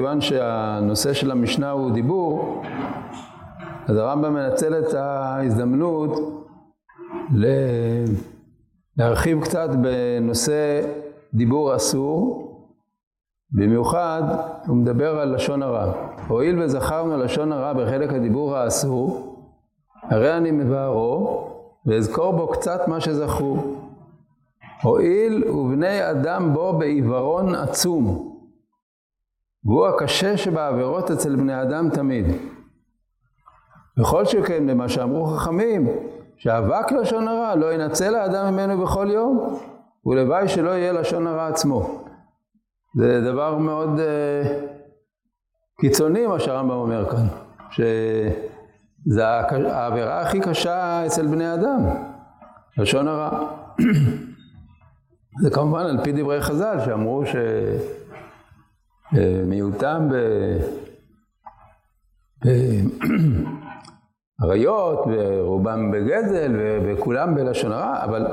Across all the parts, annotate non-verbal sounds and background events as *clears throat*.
מכיוון שהנושא של המשנה הוא דיבור, אז הרמב"ם מנצל את ההזדמנות להרחיב קצת בנושא דיבור אסור, במיוחד הוא מדבר על לשון הרע. הואיל וזכרנו לשון הרע בחלק הדיבור האסור, הרי אני מבארו ואזכור בו קצת מה שזכרו. הואיל ובני אדם בו בעיוורון עצום, והוא הקשה שבעבירות אצל בני אדם תמיד. בכל שכן למה שאמרו חכמים, שאבק לשון הרע לא ינצל האדם ממנו בכל יום, ולוואי שלא יהיה לשון הרע עצמו. זה דבר מאוד uh, קיצוני מה שהרמב"ם אומר כאן, שזה העבירה הכי קשה אצל בני אדם, לשון הרע. *clears throat* זה כמובן על פי דברי חז"ל שאמרו שמיעוטם ב... באריות *clears throat* ורובם בגזל וכולם בלשון הרע, אבל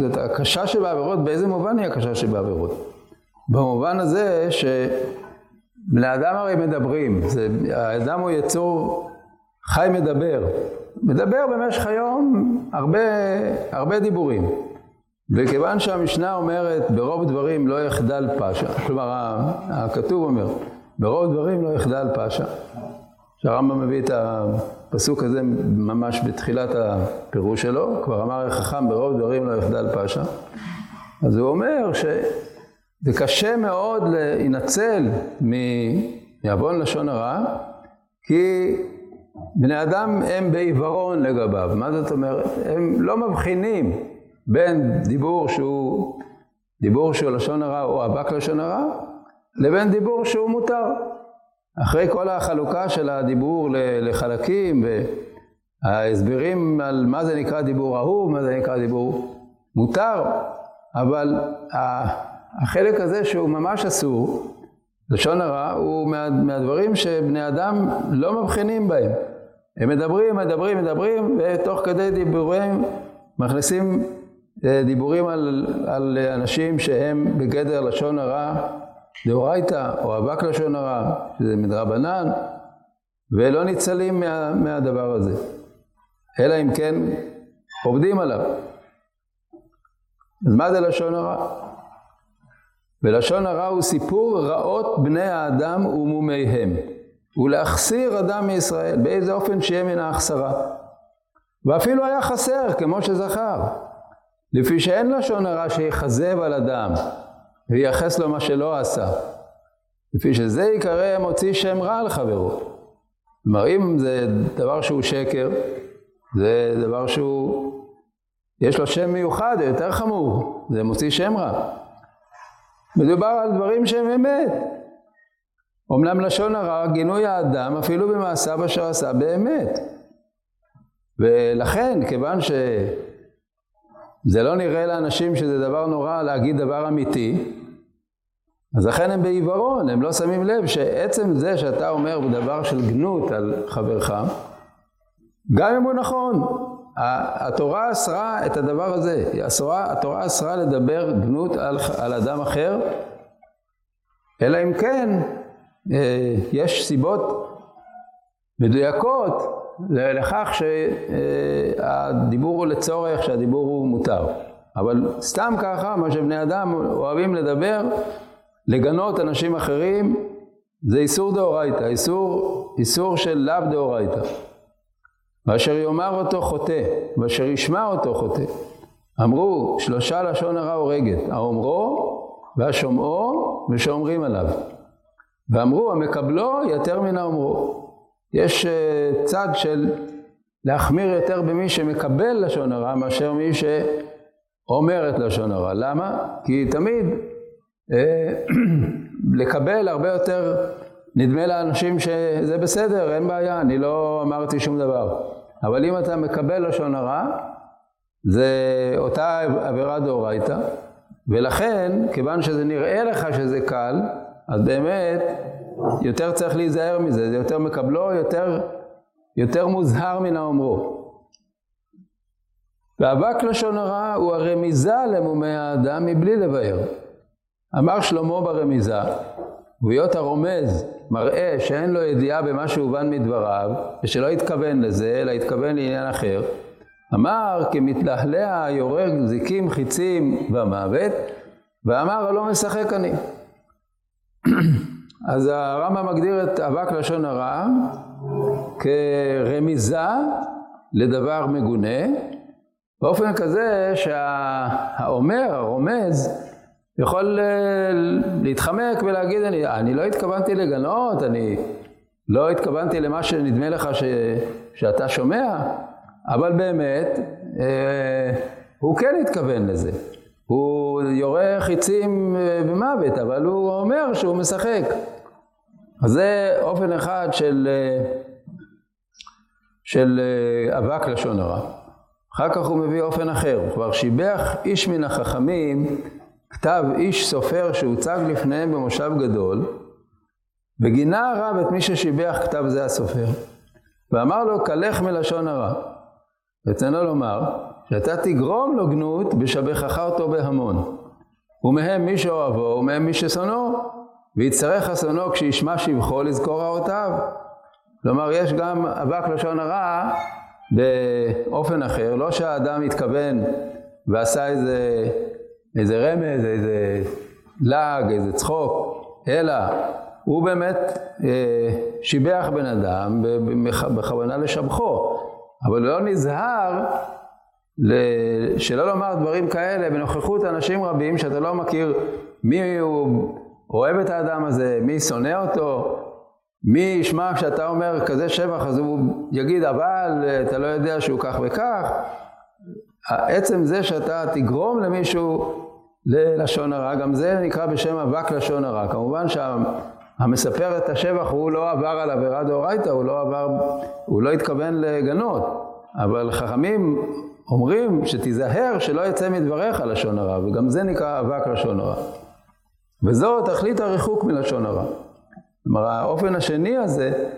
זאת הקשה שבעבירות, באיזה מובן היא הקשה שבעבירות? במובן הזה שבני אדם הרי מדברים, זה, האדם הוא יצור חי מדבר, מדבר במשך היום הרבה, הרבה דיבורים. וכיוון שהמשנה אומרת ברוב דברים לא יחדל פשע, כלומר הכתוב אומר ברוב דברים לא יחדל פשע, שהרמב"ם מביא את הפסוק הזה ממש בתחילת הפירוש שלו, כבר אמר החכם ברוב דברים לא יחדל פשע, אז הוא אומר שזה קשה מאוד להינצל מעוון לשון הרע, כי בני אדם הם בעיוורון לגביו, מה זאת אומרת? הם לא מבחינים בין דיבור שהוא דיבור שהוא לשון הרע או אבק לשון הרע, לבין דיבור שהוא מותר. אחרי כל החלוקה של הדיבור לחלקים וההסברים על מה זה נקרא דיבור אהוב, מה זה נקרא דיבור מותר, אבל החלק הזה שהוא ממש אסור, לשון הרע, הוא מה, מהדברים שבני אדם לא מבחינים בהם. הם מדברים, מדברים, מדברים, ותוך כדי דיבורים מכניסים אה, דיבורים על, על אנשים שהם בגדר לשון הרע דאורייתא או אבק לשון הרע, שזה מדרבנן, ולא ניצלים מה, מהדבר הזה. אלא אם כן עובדים עליו. אז מה זה לשון הרע? ולשון הרע הוא סיפור רעות בני האדם ומומיהם, ולהחסיר אדם מישראל, באיזה אופן שיהיה מן ההחסרה. ואפילו היה חסר, כמו שזכר. לפי שאין לשון הרע שיכזב על אדם וייחס לו מה שלא עשה. לפי שזה יקרא מוציא שם רע על חברו. כלומר, אם זה דבר שהוא שקר, זה דבר שהוא, יש לו שם מיוחד, יותר חמור, זה מוציא שם רע. מדובר על דברים שהם אמת. אמנם לשון הרע, גינוי האדם, אפילו במעשיו אשר עשה באמת. ולכן, כיוון ש... זה לא נראה לאנשים שזה דבר נורא להגיד דבר אמיתי, אז לכן הם בעיוורון, הם לא שמים לב שעצם זה שאתה אומר דבר של גנות על חברך, גם אם הוא נכון, התורה אסרה את הדבר הזה, אסרה, התורה אסרה לדבר גנות על, על אדם אחר, אלא אם כן אה, יש סיבות מדויקות לכך שהדיבור הוא לצורך, שהדיבור הוא מותר. אבל סתם ככה, מה שבני אדם אוהבים לדבר, לגנות אנשים אחרים, זה איסור דאורייתא, איסור, איסור של לאו דאורייתא. ואשר יאמר אותו חוטא, ואשר ישמע אותו חוטא. אמרו, שלושה לשון הרע הורגת, האומרו והשומעו ושאומרים עליו. ואמרו, המקבלו יותר מן האומרו. יש uh, צד של להחמיר יותר במי שמקבל לשון הרע מאשר מי שאומר את לשון הרע. למה? כי תמיד uh, *clears throat* לקבל הרבה יותר, נדמה לאנשים שזה בסדר, אין בעיה, אני לא אמרתי שום דבר. אבל אם אתה מקבל לשון הרע, זה אותה עבירה דאורייתא, ולכן, כיוון שזה נראה לך שזה קל, אז באמת יותר צריך להיזהר מזה, זה יותר מקבלו, יותר, יותר מוזהר מן האומרו. ואבק לשון הרע הוא הרמיזה למומי האדם מבלי לבאר. אמר שלמה ברמיזה, והיות הרומז מראה שאין לו ידיעה במה שהובן מדבריו, ושלא התכוון לזה, אלא התכוון לעניין אחר, אמר כמתלהלע יורג זיקים חיצים במוות, ואמר הלא משחק אני. *clears throat* אז הרמב"ם מגדיר את אבק לשון הרע כרמיזה לדבר מגונה, באופן כזה שהאומר, הרומז, יכול אה, להתחמק ולהגיד, אני, אני לא התכוונתי לגנות, אני לא התכוונתי למה שנדמה לך ש, שאתה שומע, אבל באמת, אה, הוא כן התכוון לזה. הוא יורה חיצים אה, במוות, אבל הוא אומר שהוא משחק. אז זה אופן אחד של, אה, של אה, אבק לשון הרע. אחר כך הוא מביא אופן אחר, הוא כבר שיבח איש מן החכמים, כתב איש סופר שהוצג לפניהם במושב גדול, וגינה הרב את מי ששיבח כתב זה הסופר, ואמר לו, קלך מלשון הרע. רצינו לומר, שאתה תגרום לו גנות בשבחך אותו בהמון. ומהם מי שאוהבו ומהם מי ששונאו, ויצטרך אסונו כשישמע שבחו לזכור רעותיו. כלומר, יש גם אבק לשון הרע באופן אחר, לא שהאדם התכוון ועשה איזה, איזה רמז, איזה לעג, איזה צחוק, אלא הוא באמת אה, שיבח בן אדם בכוונה לשבחו, אבל לא נזהר שלא לומר דברים כאלה בנוכחות אנשים רבים שאתה לא מכיר מי הוא אוהב את האדם הזה, מי שונא אותו, מי ישמע כשאתה אומר כזה שבח אז הוא יגיד אבל אתה לא יודע שהוא כך וכך. עצם זה שאתה תגרום למישהו ללשון הרע, גם זה נקרא בשם אבק לשון הרע. כמובן שהמספר את השבח הוא לא עבר על עבירה דאורייתא, הוא לא עבר, הוא לא התכוון לגנות. אבל חכמים אומרים שתיזהר שלא יצא מדבריך לשון הרע, וגם זה נקרא אבק לשון הרע. וזו תכלית הריחוק מלשון הרע. כלומר, האופן השני הזה,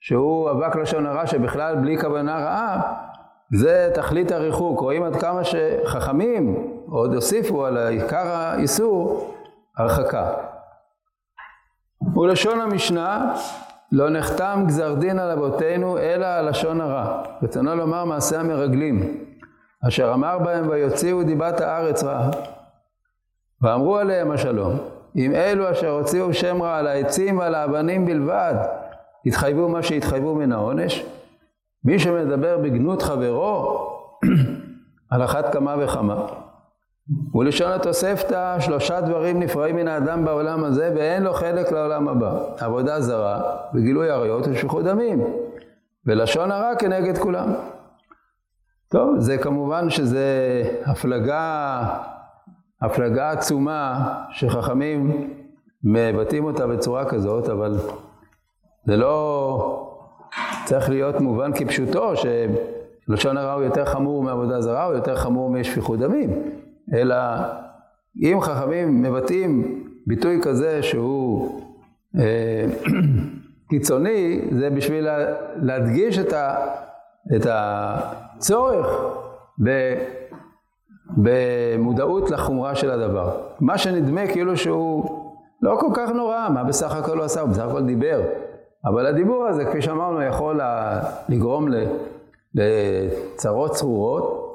שהוא אבק לשון הרע שבכלל בלי כוונה רעה, זה תכלית הריחוק. רואים עד כמה שחכמים עוד הוסיפו על עיקר האיסור הרחקה. ולשון המשנה, לא נחתם גזר דין על אבותינו אלא על לשון הרע. רצונו לומר מעשה המרגלים. אשר אמר בהם ויוציאו דיבת הארץ רעה. ואמרו עליהם השלום, אם אלו אשר הוציאו שם רע על העצים ועל האבנים בלבד, התחייבו מה שהתחייבו מן העונש, מי שמדבר בגנות חברו, *clears throat* על אחת כמה וכמה. ולשון התוספתא, שלושה דברים נפרעים מן האדם בעולם הזה, ואין לו חלק לעולם הבא. עבודה זרה, וגילוי עריות ושפיכות דמים. ולשון הרע כנגד כולם. טוב, זה כמובן שזה הפלגה, הפלגה עצומה שחכמים מבטאים אותה בצורה כזאת, אבל זה לא צריך להיות מובן כפשוטו, שלשון הרע הוא יותר חמור מעבודה זרה, הוא יותר חמור משפיכות דמים, אלא אם חכמים מבטאים ביטוי כזה שהוא אה, *clears throat* קיצוני, זה בשביל להדגיש את, הצורך ב, במודעות לחומרה של הדבר. מה שנדמה כאילו שהוא לא כל כך נורא, מה בסך הכל הוא עשה? הוא בסך הכל דיבר. אבל הדיבור הזה, כפי שאמרנו, יכול לגרום לצרות צרורות,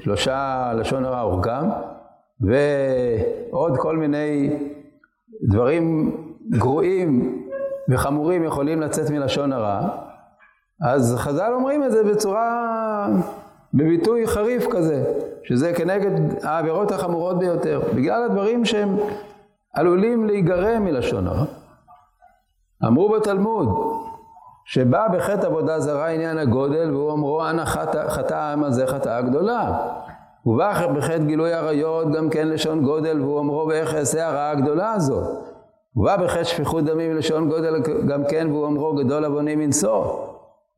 שלושה לשון הרע אורגם, ועוד כל מיני דברים גרועים וחמורים יכולים לצאת מלשון הרע. אז חז"ל אומרים את זה בצורה, בביטוי חריף כזה, שזה כנגד העבירות החמורות ביותר, בגלל הדברים שהם עלולים להיגרם מלשון הרע. אמרו בתלמוד, שבא בחטא עבודה זרה עניין הגודל, והוא אמרו, אנא חטא העם הזה חטאה גדולה. ובא בחטא גילוי עריות גם כן לשון גודל, והוא אמרו, ואיך אעשה הרעה הגדולה הזאת. ובא בחטא שפיכות דמים לשון גודל גם כן, והוא אמרו, גדול עווני מנשוא.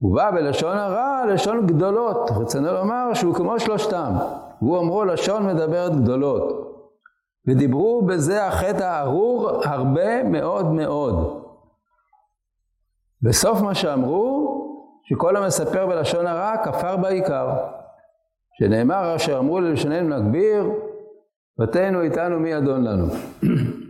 ובא בלשון הרע לשון גדולות, רצינו לומר שהוא כמו שלושתם, והוא אמרו לשון מדברת גדולות. ודיברו בזה החטא הארור הרבה מאוד מאוד. בסוף מה שאמרו, שכל המספר בלשון הרע כפר בעיקר. שנאמר אשר אמרו ללשוננו נגביר, בתינו איתנו מי אדון לנו. *clears throat*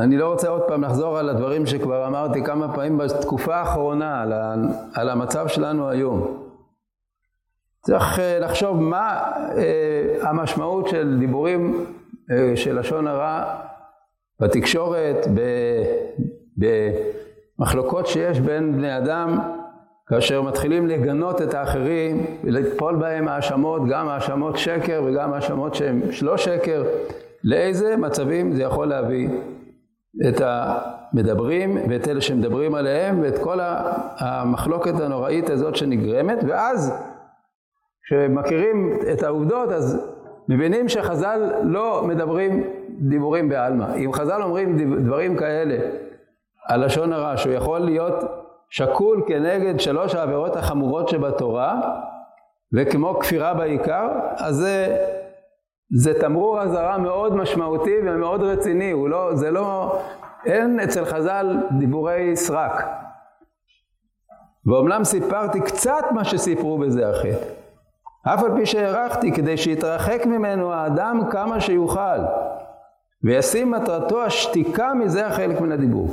אני לא רוצה עוד פעם לחזור על הדברים שכבר אמרתי כמה פעמים בתקופה האחרונה, על, ה, על המצב שלנו היום. צריך אה, לחשוב מה אה, המשמעות של דיבורים אה, של לשון הרע בתקשורת, במחלוקות שיש בין בני אדם, כאשר מתחילים לגנות את האחרים ולטפול בהם האשמות, גם האשמות שקר וגם האשמות שהן לא שקר, לאיזה מצבים זה יכול להביא את המדברים ואת אלה שמדברים עליהם ואת כל המחלוקת הנוראית הזאת שנגרמת, ואז כשמכירים את העובדות אז מבינים שחז"ל לא מדברים דיבורים בעלמא. אם חז"ל אומרים דברים כאלה על לשון הרע, שהוא יכול להיות שקול כנגד שלוש העבירות החמורות שבתורה, וכמו כפירה בעיקר, אז זה, זה תמרור אזהרה מאוד משמעותי ומאוד רציני, הוא לא, זה לא, אין אצל חז"ל דיבורי סרק. ואומנם סיפרתי קצת מה שסיפרו בזה החטא. אף על פי שהערכתי כדי שיתרחק ממנו האדם כמה שיוכל, וישים מטרתו השתיקה מזה החלק מן הדיבור.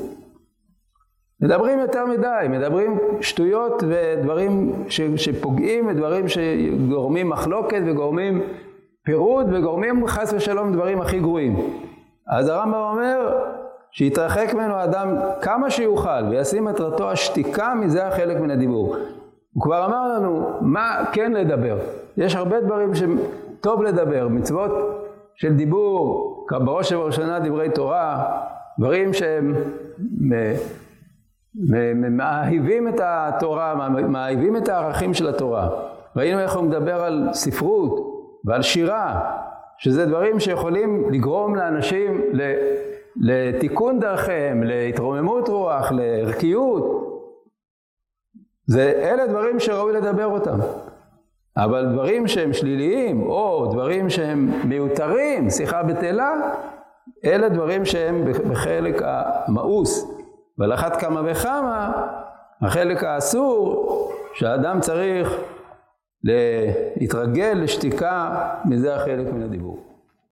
מדברים יותר מדי, מדברים שטויות ודברים ש, שפוגעים ודברים שגורמים מחלוקת וגורמים פירוד וגורמים חס ושלום דברים הכי גרועים. אז הרמב"ם אומר שיתרחק ממנו האדם כמה שיוכל וישים מטרתו השתיקה מזה החלק מן הדיבור. הוא כבר אמר לנו מה כן לדבר. יש הרבה דברים שטוב לדבר, מצוות של דיבור, בראש ובראשונה דברי תורה, דברים שהם מאהיבים את התורה, מאהיבים את הערכים של התורה. ראינו איך הוא מדבר על ספרות ועל שירה, שזה דברים שיכולים לגרום לאנשים לתיקון דרכיהם, להתרוממות רוח, לערכיות. זה, אלה דברים שראוי לדבר אותם. אבל דברים שהם שליליים, או דברים שהם מיותרים, שיחה בטלה, אלה דברים שהם בחלק המאוס. ועל אחת כמה וכמה, החלק האסור, שהאדם צריך להתרגל לשתיקה, מזה החלק מן הדיבור.